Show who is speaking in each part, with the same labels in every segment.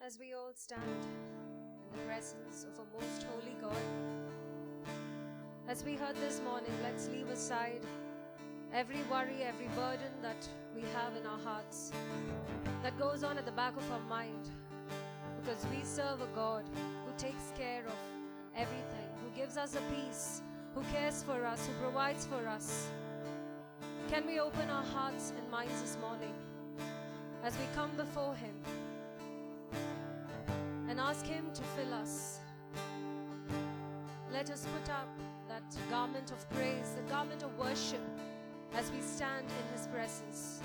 Speaker 1: as we all stand in the presence of a most holy God. As we heard this morning, let's leave aside every worry, every burden that we have in our hearts that goes on at the back of our mind because we serve a God who takes care of everything, who gives us a peace, who cares for us, who provides for us. Can we open our hearts and minds this morning as we come before Him ask Him to fill us? Let us put up that garment of praise, the garment of worship as we stand in His presence.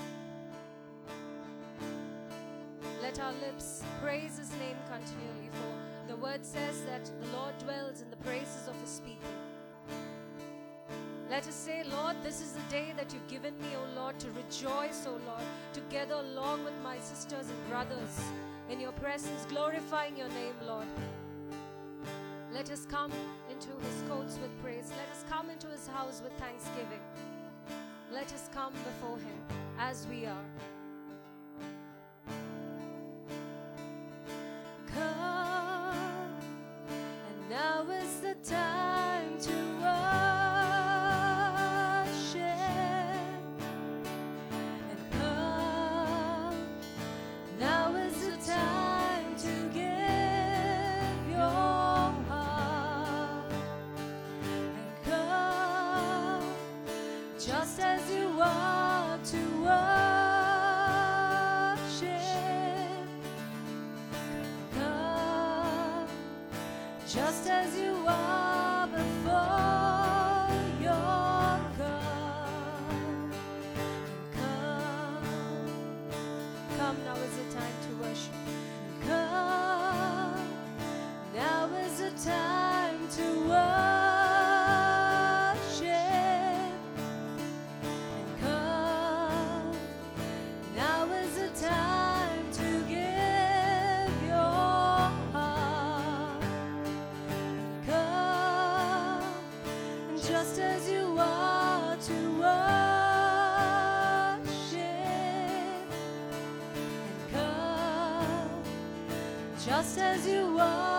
Speaker 1: Let our lips praise His name continually, for the word says that the Lord dwells in the praises of His people. Let us say, Lord, this is the day that you've given me, O Lord, to rejoice, O Lord, together along with my sisters and brothers in your presence, glorifying your name, Lord. Let us come into his courts with praise. Let us come into his house with thanksgiving. Let us come before him as we are. As you are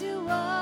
Speaker 1: you are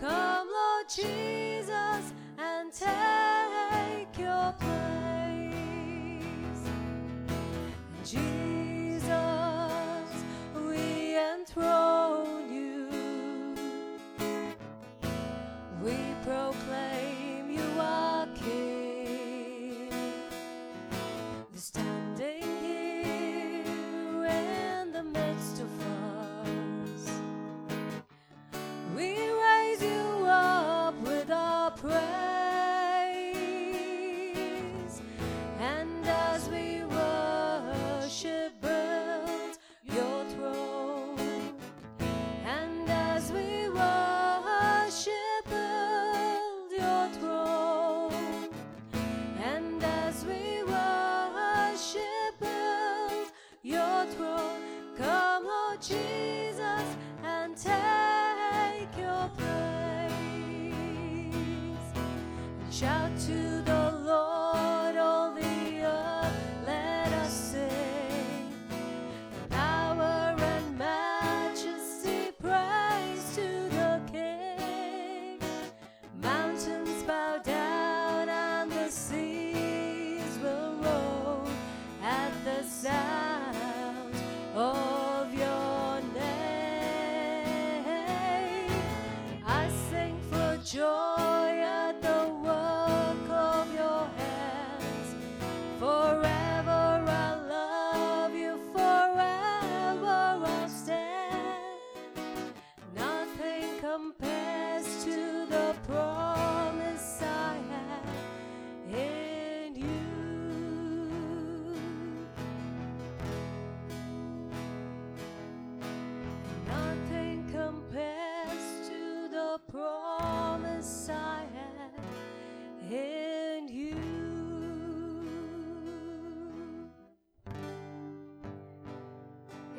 Speaker 1: Come, Lord Jesus, and take your place. Jesus, Shout to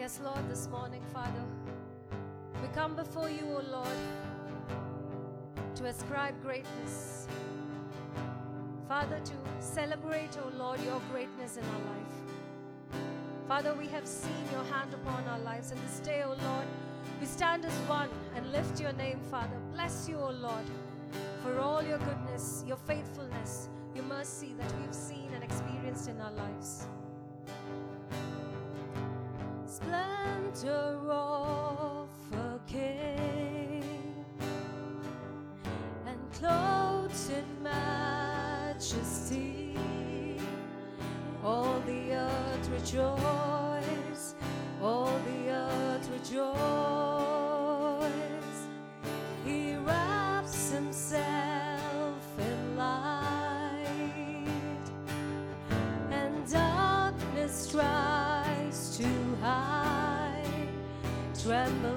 Speaker 1: Yes, Lord, this morning, Father, we come before you, O Lord, to ascribe greatness. Father, to celebrate, O Lord, your greatness in our life. Father, we have seen your hand upon our lives, and this day, O Lord, we stand as one and lift your name, Father. Bless you, O Lord, for all your goodness, your faithfulness, your mercy that we've seen and experienced in our lives. Splendor of a king and clothed in majesty. All the earth rejoice, all the earth rejoice.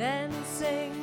Speaker 1: dancing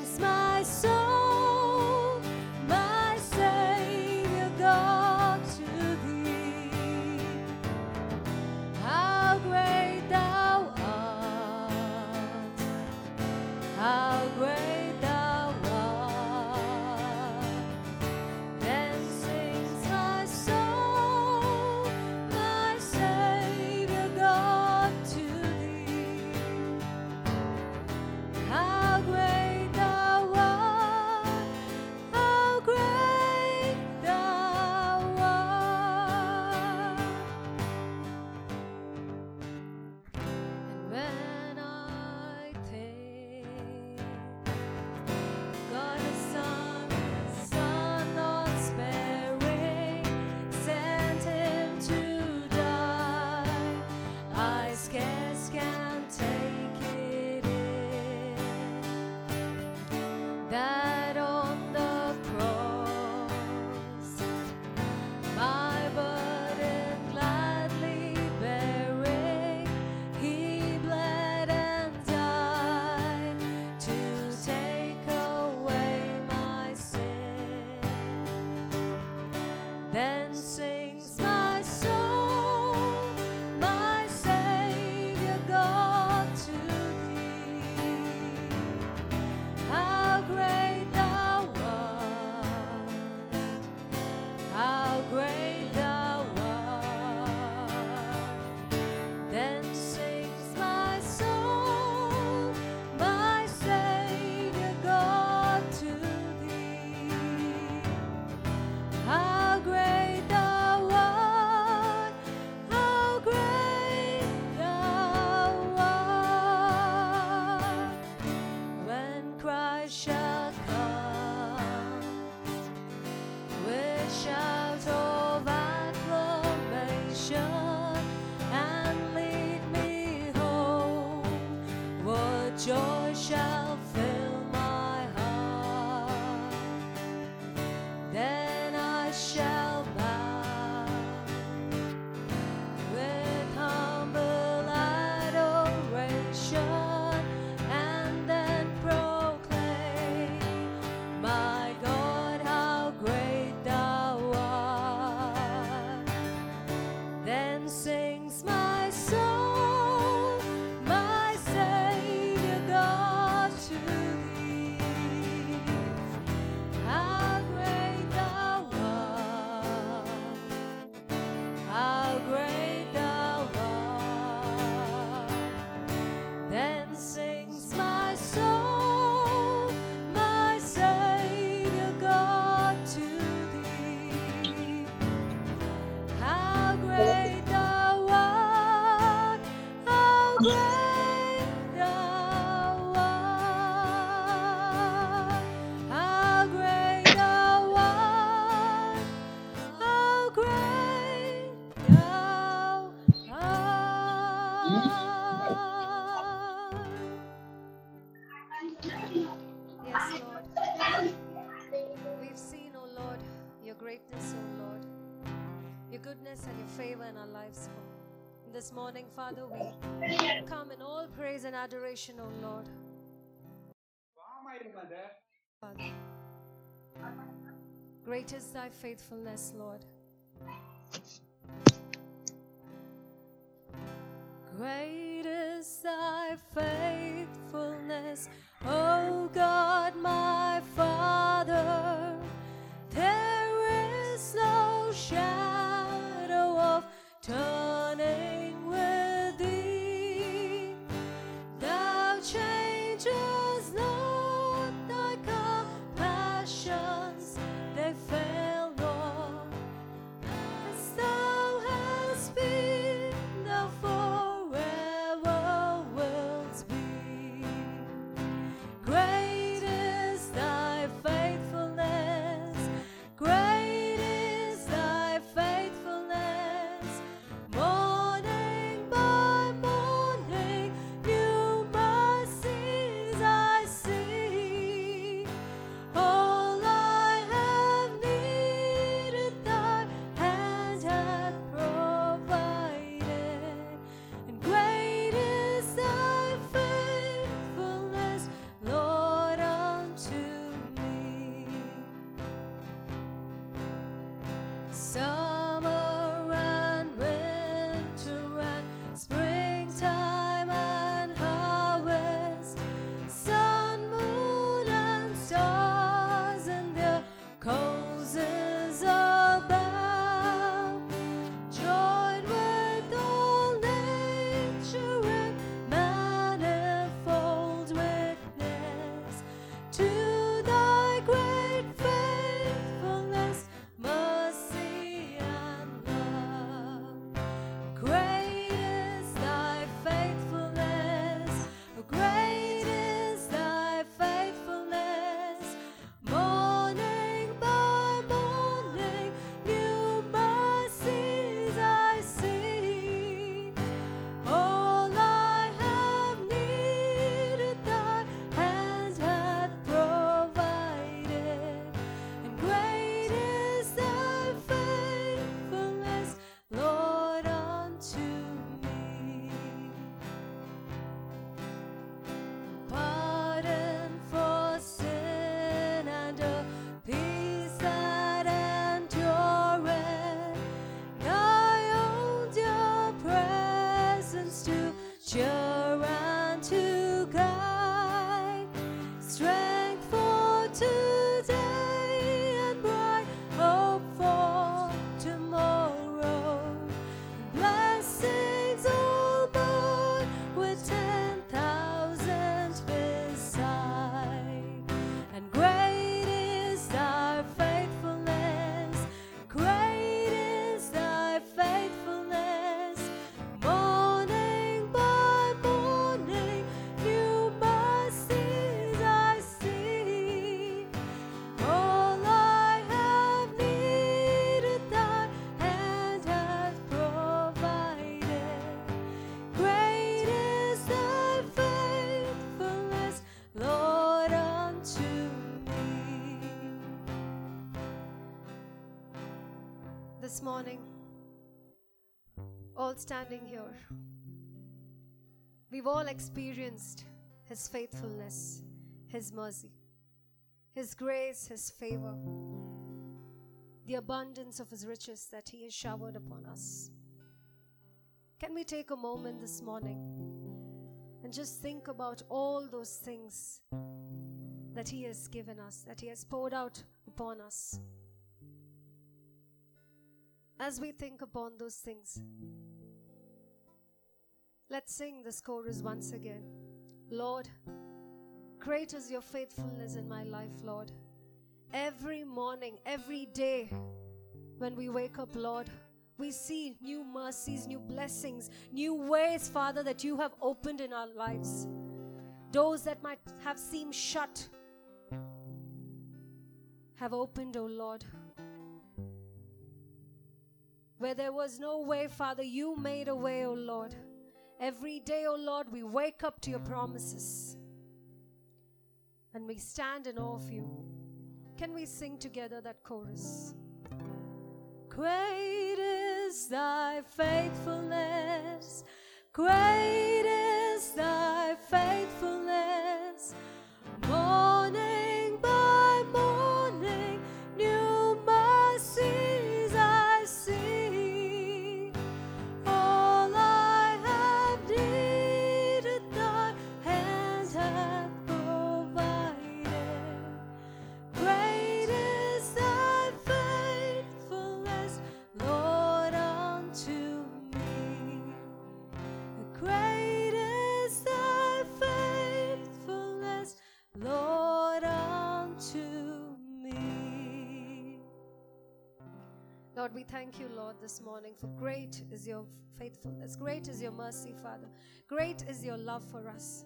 Speaker 1: favor in our lives, This morning, Father, we come in all praise and adoration, O Lord. Father, great is thy faithfulness, Lord. Great is thy faithfulness, O God, my Father. There is no shadow. So this morning, all standing here, we've all experienced His faithfulness, His mercy, His grace, His favor, the abundance of His riches that He has showered upon us. Can we take a moment this morning and just think about all those things that He has given us, that He has poured out upon us? As we think upon those things, let's sing this chorus once again. Lord, great is your faithfulness in my life, Lord. Every morning, every day, when we wake up, Lord, we see new mercies, new blessings, new ways, Father, that you have opened in our lives. Doors that might have seemed shut have opened, O oh Lord. Where there was no way, Father, you made a way, O oh Lord. Every day, O oh Lord, we wake up to your promises and we stand in awe of you. Can we sing together that chorus? Great is thy faithfulness, great is thy faithfulness. Lord, we thank you, Lord, this morning for great is your faithfulness. Great is your mercy, Father. Great is your love for us.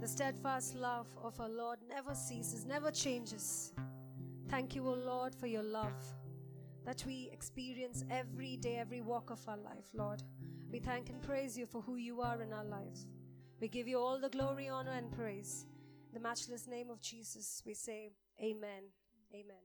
Speaker 1: The steadfast love of our Lord never ceases, never changes. Thank you, O Lord, for your love that we experience every day, every walk of our life, Lord. We thank and praise you for who you are in our lives. We give you all the glory, honor, and praise. In the matchless name of Jesus, we say, Amen. Amen.